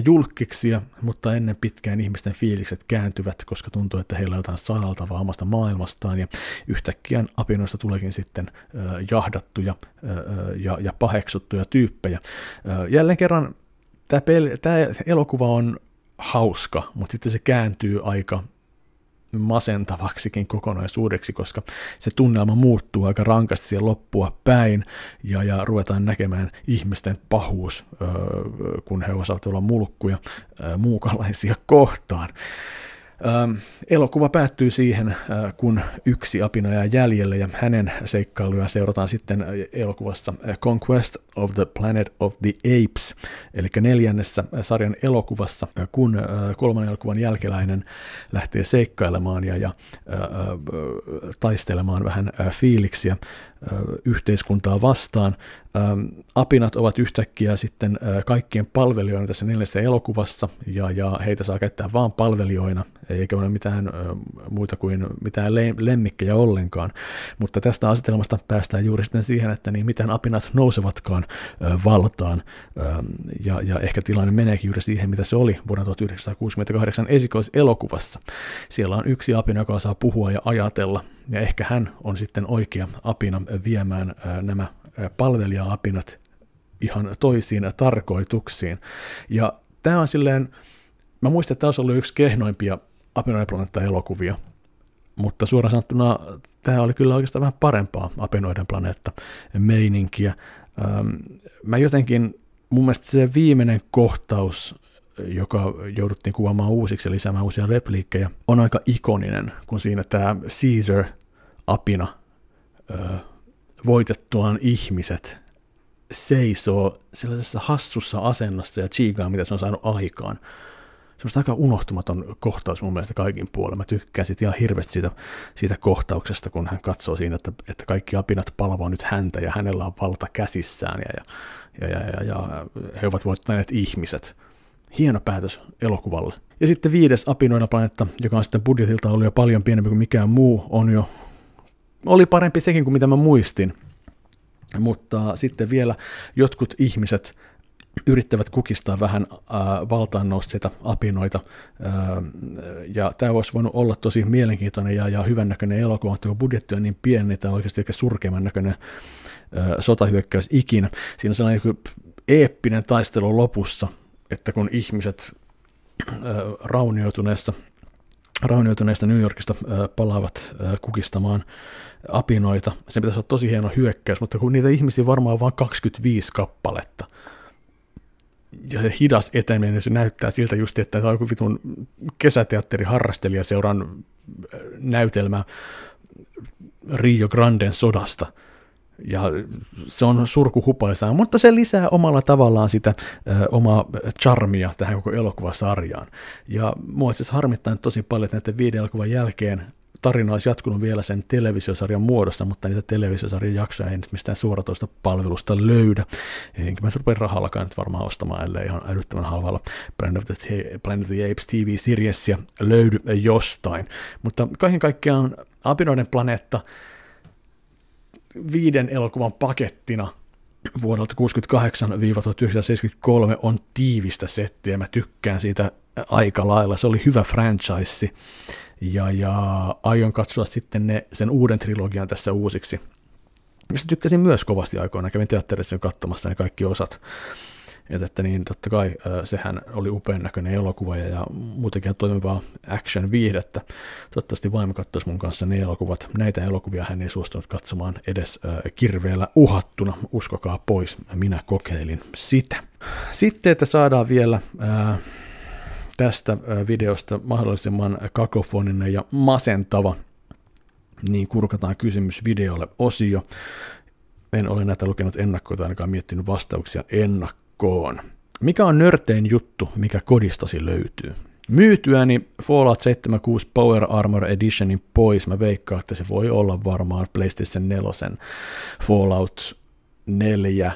julkkiksia, mutta ennen pitkään ihmisten fiilikset kääntyvät, koska tuntuu, että heillä on jotain sanaltavaa omasta maailmastaan, ja yhtäkkiä apinoista tuleekin sitten jahdattuja ja, ja paheksuttuja tyyppejä. Jälleen kerran tämä elokuva on hauska, mutta sitten se kääntyy aika masentavaksikin kokonaisuudeksi, koska se tunnelma muuttuu aika rankasti siihen loppua päin ja, ja ruvetaan näkemään ihmisten pahuus, kun he osaavat olla mulkkuja muukalaisia kohtaan. Ähm, elokuva päättyy siihen, äh, kun yksi apina jää jäljelle ja hänen seikkailuja seurataan sitten äh, elokuvassa äh, Conquest of the Planet of the Apes, eli neljännessä sarjan elokuvassa, kun kolmannen elokuvan jälkeläinen lähtee seikkailemaan ja, ja taistelemaan vähän fiiliksiä yhteiskuntaa vastaan. Apinat ovat yhtäkkiä sitten kaikkien palvelijoina tässä neljässä elokuvassa, ja, ja heitä saa käyttää vain palvelijoina, eikä ole mitään muuta kuin mitään lemmikkejä ollenkaan. Mutta tästä asetelmasta päästään juuri sitten siihen, että niin miten apinat nousevatkaan valtaan, ja, ja ehkä tilanne meneekin juuri siihen, mitä se oli vuonna 1968 esikoiselokuvassa. Siellä on yksi apina, joka saa puhua ja ajatella, ja ehkä hän on sitten oikea apina viemään nämä palvelija-apinat ihan toisiin tarkoituksiin. Ja tämä on silleen, mä muistan, että tämä olisi ollut yksi kehnoimpia apinoiden planeetta-elokuvia, mutta suoraan sanottuna tämä oli kyllä oikeastaan vähän parempaa apinoiden planeetta meininkiä. Mä jotenkin, mun mielestä se viimeinen kohtaus joka jouduttiin kuvaamaan uusiksi ja lisäämään uusia repliikkejä, on aika ikoninen, kun siinä tämä Caesar-apina voitettuaan ihmiset seisoo sellaisessa hassussa asennossa ja chiikaa, mitä se on saanut aikaan. Se on aika unohtumaton kohtaus mun mielestä kaikin puolella. Mä tykkään sit ihan hirveästi siitä, siitä kohtauksesta, kun hän katsoo siinä, että, että kaikki apinat palvoo nyt häntä ja hänellä on valta käsissään ja, ja, ja, ja, ja he ovat voittaneet ihmiset hieno päätös elokuvalle. Ja sitten viides apinoina planeetta, joka on sitten budjetilta ollut jo paljon pienempi kuin mikään muu, on jo, oli parempi sekin kuin mitä mä muistin. Mutta sitten vielä jotkut ihmiset yrittävät kukistaa vähän äh, valtaan nousseita apinoita, äh, ja tämä olisi voinut olla tosi mielenkiintoinen ja, ja hyvännäköinen elokuva, mutta kun budjetti on niin pieni, niin tämä on oikeasti aika surkeimman näköinen äh, sotahyökkäys ikinä. Siinä on sellainen eeppinen taistelu lopussa, että kun ihmiset äh, raunioituneessa raunioituneesta New Yorkista palaavat kukistamaan apinoita. Se pitäisi olla tosi hieno hyökkäys, mutta kun niitä ihmisiä varmaan on vain 25 kappaletta, ja se hidas eteneminen, niin se näyttää siltä just, että se on joku vitun kesäteatteriharrastelijaseuran näytelmä Rio Granden sodasta. Ja se on surkuhupaisaa, mutta se lisää omalla tavallaan sitä ö, omaa charmia tähän koko elokuvasarjaan. Ja mua itse harmittaa tosi paljon, että näiden viiden elokuvan jälkeen tarina olisi jatkunut vielä sen televisiosarjan muodossa, mutta niitä televisiosarjan jaksoja ei nyt mistään suoratoista palvelusta löydä. Enkä mä rupea rahallakaan nyt varmaan ostamaan, ellei ihan älyttömän halvalla Planet of the, Planet of the Apes TV-sirjessiä löydy jostain. Mutta kaiken kaikkiaan Apinoiden planeetta viiden elokuvan pakettina vuodelta 1968-1973 on tiivistä settiä. Mä tykkään siitä aika lailla. Se oli hyvä franchise ja, ja aion katsoa sitten ne, sen uuden trilogian tässä uusiksi. Josta tykkäsin myös kovasti aikoina, kävin teatterissa katsomassa ne kaikki osat. Et että niin totta kai sehän oli upean näköinen elokuva ja, ja muutenkin toimivaa action viihdettä. Toivottavasti vaimo katsoisi mun kanssa ne elokuvat. Näitä elokuvia hän ei suostunut katsomaan edes kirveellä uhattuna. Uskokaa pois, minä kokeilin sitä. Sitten, että saadaan vielä äh, tästä videosta mahdollisimman kakofoninen ja masentava, niin kurkataan kysymys videolle osio. En ole näitä lukenut ennakkoon tai ainakaan miettinyt vastauksia ennakkoon. Mikä on nörtein juttu, mikä kodistasi löytyy? Myytyäni Fallout 76 Power Armor Editionin pois, mä veikkaan, että se voi olla varmaan PlayStation 4 Fallout 4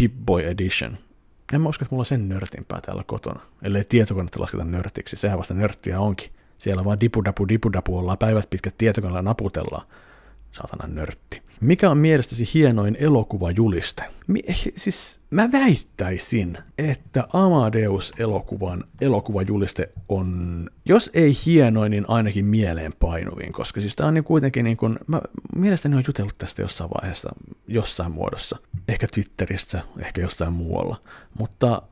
Pip-Boy Edition en mä usko, että mulla on sen nörtimpää täällä kotona, ellei tietokonetta lasketa nörtiksi. Sehän vasta nörttiä onkin. Siellä vaan dipudapu dipudapu ollaan päivät pitkät tietokoneella naputellaan. Saatana nörtti. Mikä on mielestäsi hienoin elokuvajuliste? Mi- siis mä väittäisin, että Amadeus-elokuvan elokuvajuliste on, jos ei hienoin, niin ainakin mieleenpainuvin, koska siis tää on niin kuitenkin niin kuin, mä mielestäni on jutellut tästä jossain vaiheessa, jossain muodossa, ehkä Twitterissä, ehkä jossain muualla, mutta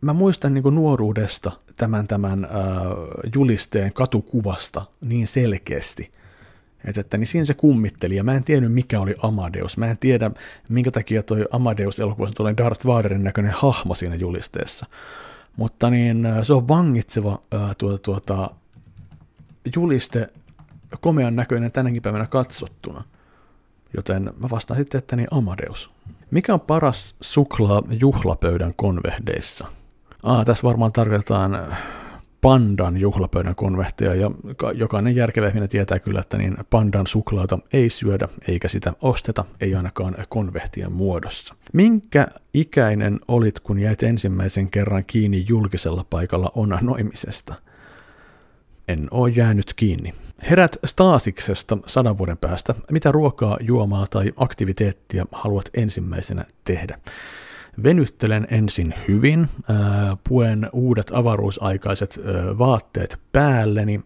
mä muistan niin nuoruudesta tämän, tämän äh, julisteen katukuvasta niin selkeästi, et, että niin siinä se kummitteli, ja mä en tiennyt mikä oli Amadeus. Mä en tiedä, minkä takia toi Amadeus-elokuvassa tulee Darth Vaderin näköinen hahmo siinä julisteessa. Mutta niin, äh, se on vangitseva ää, äh, tuota, tuota, juliste, komean näköinen tänäkin päivänä katsottuna. Joten mä vastaan sitten, että niin Amadeus. Mikä on paras suklaa juhlapöydän konvehdeissa? Ah, tässä varmaan tarkoitetaan äh, pandan juhlapöydän konvehteja, ja jokainen järkevä ihminen tietää kyllä, että niin pandan suklaata ei syödä, eikä sitä osteta, ei ainakaan konvehtien muodossa. Minkä ikäinen olit, kun jäit ensimmäisen kerran kiinni julkisella paikalla onanoimisesta? En oo jäänyt kiinni. Herät Stasiksesta sadan vuoden päästä. Mitä ruokaa, juomaa tai aktiviteettia haluat ensimmäisenä tehdä? Venyttelen ensin hyvin, puen uudet avaruusaikaiset vaatteet päälleni,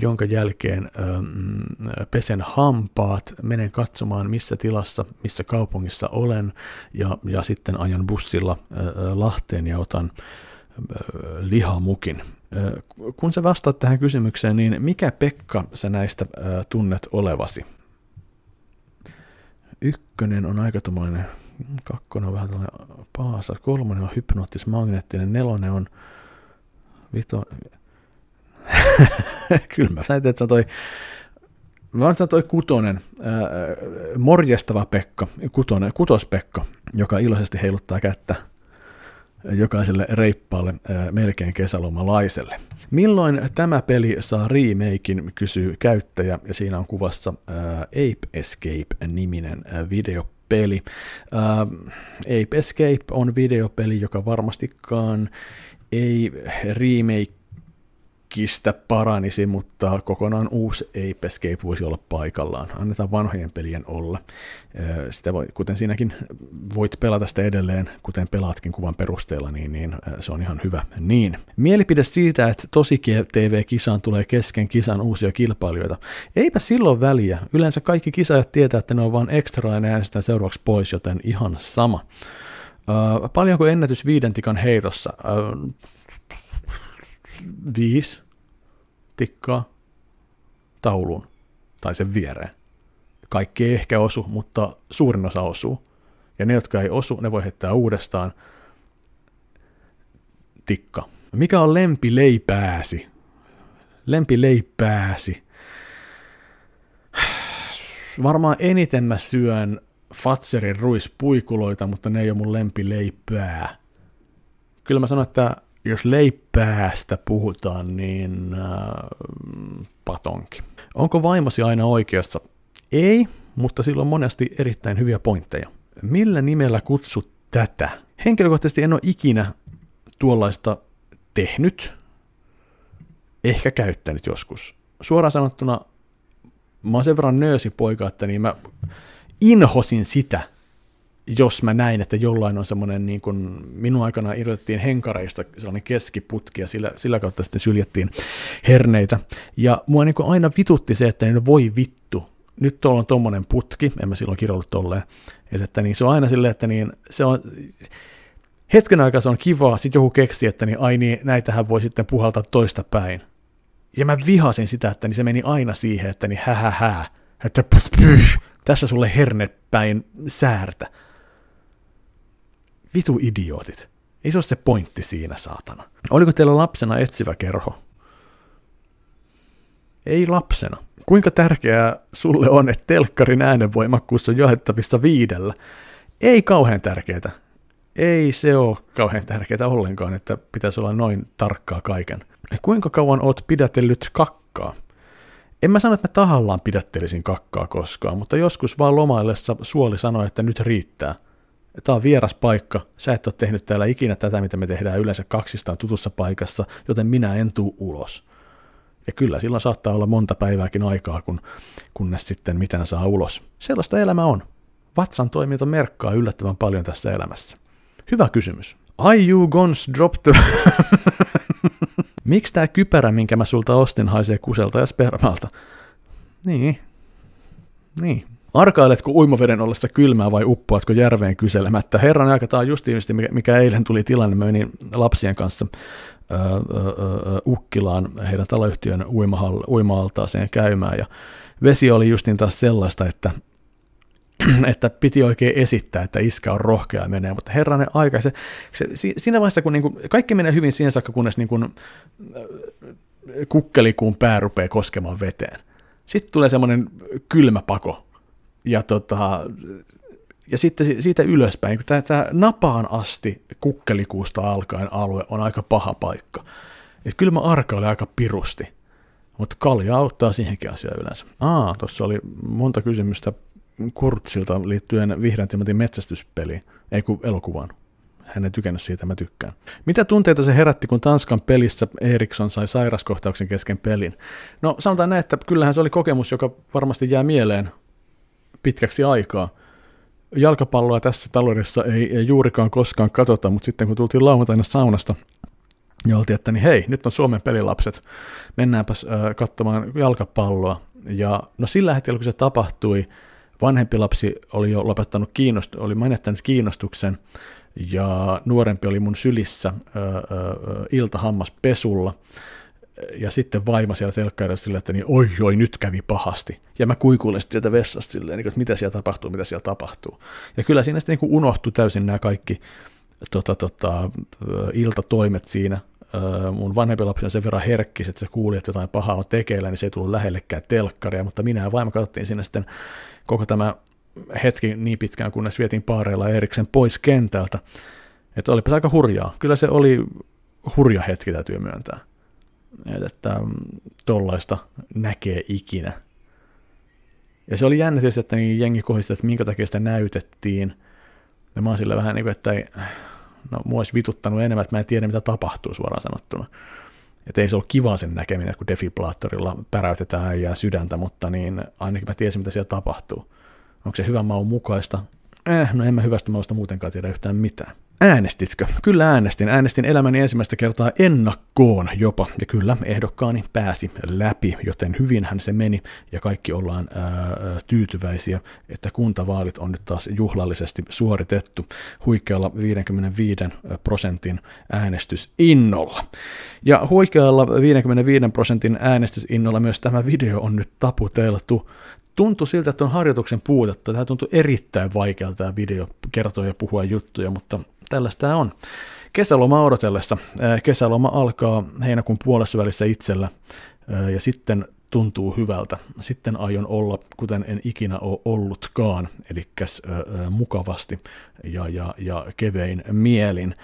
jonka jälkeen mm, pesen hampaat, menen katsomaan missä tilassa, missä kaupungissa olen ja, ja sitten ajan bussilla Lahteen ja otan lihamukin. Kun sä vastaat tähän kysymykseen, niin mikä Pekka sä näistä tunnet olevasi? Ykkönen on aika kakkonen on vähän tällainen paasa, kolmonen on hypnoottis-magneettinen, nelonen on vito... Kyllä mä sanoin, että se on toi Mä olen toi kutonen, ää, morjestava Pekka, kutonen, kutos-Pekka, joka iloisesti heiluttaa kättä jokaiselle reippaalle ää, melkein kesälomalaiselle. Milloin tämä peli saa remakein, kysyy käyttäjä, ja siinä on kuvassa ää, Ape Escape-niminen video peli. Uh, Ape Escape on videopeli, joka varmastikaan ei remake kistä paranisi, mutta kokonaan uusi Ape Escape voisi olla paikallaan. Annetaan vanhojen pelien olla. Sitä voi, kuten siinäkin voit pelata sitä edelleen, kuten pelaatkin kuvan perusteella, niin, niin se on ihan hyvä. Niin. Mielipide siitä, että tosi TV-kisaan tulee kesken kisan uusia kilpailijoita. Eipä silloin väliä. Yleensä kaikki kisajat tietää, että ne on vain ekstra ja ne äänestetään seuraavaksi pois, joten ihan sama. Uh, paljonko ennätys viidentikan heitossa? Uh, viisi tikkaa tauluun tai sen viereen. Kaikki ei ehkä osu, mutta suurin osa osuu. Ja ne, jotka ei osu, ne voi heittää uudestaan. Tikka. Mikä on lempileipääsi? Lempileipääsi. Varmaan eniten mä syön Fatserin ruispuikuloita, mutta ne ei ole mun lempileipää. Kyllä mä sanon, että jos leipäästä puhutaan, niin äh, patonki. Onko vaimosi aina oikeassa? Ei, mutta sillä on monesti erittäin hyviä pointteja. Millä nimellä kutsut tätä? Henkilökohtaisesti en ole ikinä tuollaista tehnyt, ehkä käyttänyt joskus. Suoraan sanottuna, mä oon sen verran nöösipoika, että niin mä inhosin sitä, jos mä näin, että jollain on semmoinen, niin kuin minun aikana irrotettiin henkareista sellainen keskiputki ja sillä, sillä kautta sitten syljettiin herneitä. Ja mua niin kuin aina vitutti se, että niin voi vittu, nyt tuolla on tuommoinen putki, en mä silloin kirjoillut tolleen, että, että niin se on aina silleen, että niin se on, hetken aikaa se on kivaa, sitten joku keksi, että niin, ai niin, näitähän voi sitten puhaltaa toista päin. Ja mä vihasin sitä, että niin se meni aina siihen, että niin hä, että pff, pff, tässä sulle hernepäin säärtä vitu idiootit. Ei se ole se pointti siinä, saatana. Oliko teillä lapsena etsivä kerho? Ei lapsena. Kuinka tärkeää sulle on, että telkkarin äänenvoimakkuus on johettavissa viidellä? Ei kauhean tärkeää. Ei se ole kauhean tärkeää ollenkaan, että pitäisi olla noin tarkkaa kaiken. Kuinka kauan oot pidätellyt kakkaa? En mä sano, että mä tahallaan pidättelisin kakkaa koskaan, mutta joskus vaan lomaillessa suoli sanoi, että nyt riittää – tämä on vieras paikka, sä et ole tehnyt täällä ikinä tätä, mitä me tehdään yleensä kaksistaan tutussa paikassa, joten minä en tuu ulos. Ja kyllä silloin saattaa olla monta päivääkin aikaa, kun, kunnes sitten mitään saa ulos. Sellaista elämä on. Vatsan toiminta merkkaa yllättävän paljon tässä elämässä. Hyvä kysymys. Are you gons drop the... Miksi tämä kypärä, minkä mä sulta ostin, haisee kuselta ja spermalta? Niin. Niin. Arkailetko uimaveden ollessa kylmää vai uppoatko järveen kyselemättä? Herran aika, tämä on justiin mikä, mikä eilen tuli tilanne. Mä menin lapsien kanssa ö, ö, ö, Ukkilaan heidän taloyhtiön uima-altaaseen käymään ja vesi oli justiin taas sellaista, että että piti oikein esittää, että iskä on rohkea ja menee, mutta herranen aika, se, se, siinä vaiheessa kun niin kuin, kaikki menee hyvin siihen saakka, kunnes niin kuin, kukkelikuun pää rupeaa koskemaan veteen. Sitten tulee semmoinen kylmä pako, ja, tota, ja sitten siitä ylöspäin, kun tämä, napaan asti kukkelikuusta alkaen alue on aika paha paikka. Et kyllä mä oli aika pirusti, mutta kalja auttaa siihenkin asiaan yleensä. Aa, tuossa oli monta kysymystä Kurtsilta liittyen Vihreän Timotin metsästyspeliin, ei kun elokuvaan. Hän ei tykännyt siitä, mä tykkään. Mitä tunteita se herätti, kun Tanskan pelissä Eriksson sai sairaskohtauksen kesken pelin? No sanotaan näin, että kyllähän se oli kokemus, joka varmasti jää mieleen pitkäksi aikaa. Jalkapalloa tässä taloudessa ei, ei juurikaan koskaan katsota, mutta sitten kun tultiin lauantaina saunasta, ja oltiin, että niin hei, nyt on Suomen pelilapset, mennäänpäs äh, katsomaan jalkapalloa. Ja no sillä hetkellä, kun se tapahtui, vanhempi lapsi oli jo lopettanut kiinnost- oli menettänyt kiinnostuksen, ja nuorempi oli mun sylissä äh, äh, iltahammaspesulla, ja sitten vaima siellä telkkarissa silleen, että niin, oi, oi, nyt kävi pahasti. Ja mä kuikuilen sitten sieltä vessasta silleen, niin, että mitä siellä tapahtuu, mitä siellä tapahtuu. Ja kyllä siinä sitten niin unohtui täysin nämä kaikki tota, tota, iltatoimet siinä. Mun vanhempi lapsi on sen verran herkkis, että se kuuli, että jotain pahaa on tekeillä, niin se ei tullut lähellekään telkkaria, mutta minä ja vaimo katsottiin sinne sitten koko tämä hetki niin pitkään, kunnes vietiin paareilla Eriksen pois kentältä. Että olipa aika hurjaa. Kyllä se oli hurja hetki, täytyy myöntää että tollaista näkee ikinä. Ja se oli jännä tietysti, että niin jengi kohdista, että minkä takia sitä näytettiin. Ja mä oon sillä vähän niin kuin, että ei, no mua olisi vituttanut enemmän, että mä en tiedä mitä tapahtuu suoraan sanottuna. Että ei se ole kiva sen näkeminen, kun defibrillaattorilla päräytetään ja sydäntä, mutta niin ainakin mä tiesin, mitä siellä tapahtuu. Onko se hyvän maun mukaista? Eh, no en mä hyvästä mausta muutenkaan tiedä yhtään mitään. Äänestitkö? Kyllä äänestin. Äänestin elämäni ensimmäistä kertaa ennakkoon jopa, ja kyllä ehdokkaani pääsi läpi, joten hyvinhän se meni, ja kaikki ollaan ää, tyytyväisiä, että kuntavaalit on nyt taas juhlallisesti suoritettu huikealla 55 prosentin äänestysinnolla. Ja huikealla 55 prosentin äänestysinnolla myös tämä video on nyt taputeltu tuntui siltä, että on harjoituksen puutetta. Tämä tuntui erittäin vaikealta tämä video kertoa ja puhua juttuja, mutta tällaista on. Kesäloma odotellessa. Kesäloma alkaa heinäkuun puolessa välissä itsellä ja sitten tuntuu hyvältä. Sitten aion olla, kuten en ikinä ole ollutkaan, eli mukavasti ja, ja, ja kevein mielin.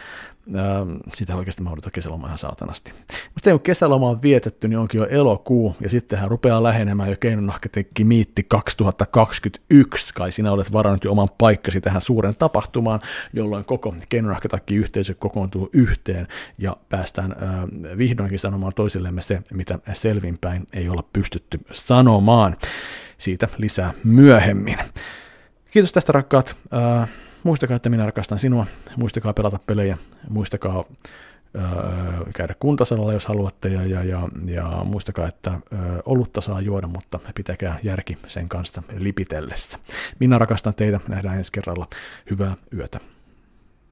Ähm, sitä oikeasti mä odotan kesälomaa ihan saatanasti. Mutta kun kesäloma on vietetty, niin onkin jo elokuu, ja sittenhän rupeaa lähenemään jo keinonahkatekki miitti 2021, kai sinä olet varannut jo oman paikkasi tähän suuren tapahtumaan, jolloin koko keinonahkatakki yhteisö kokoontuu yhteen, ja päästään äh, vihdoinkin sanomaan toisillemme se, mitä selvinpäin ei olla pystytty sanomaan. Siitä lisää myöhemmin. Kiitos tästä rakkaat. Äh, muistakaa, että minä rakastan sinua, muistakaa pelata pelejä, muistakaa käydä kuntosalilla, jos haluatte, ja, ja, ja, ja muistakaa, että olutta saa juoda, mutta pitäkää järki sen kanssa lipitellessä. Minä rakastan teitä, nähdään ensi kerralla. Hyvää yötä.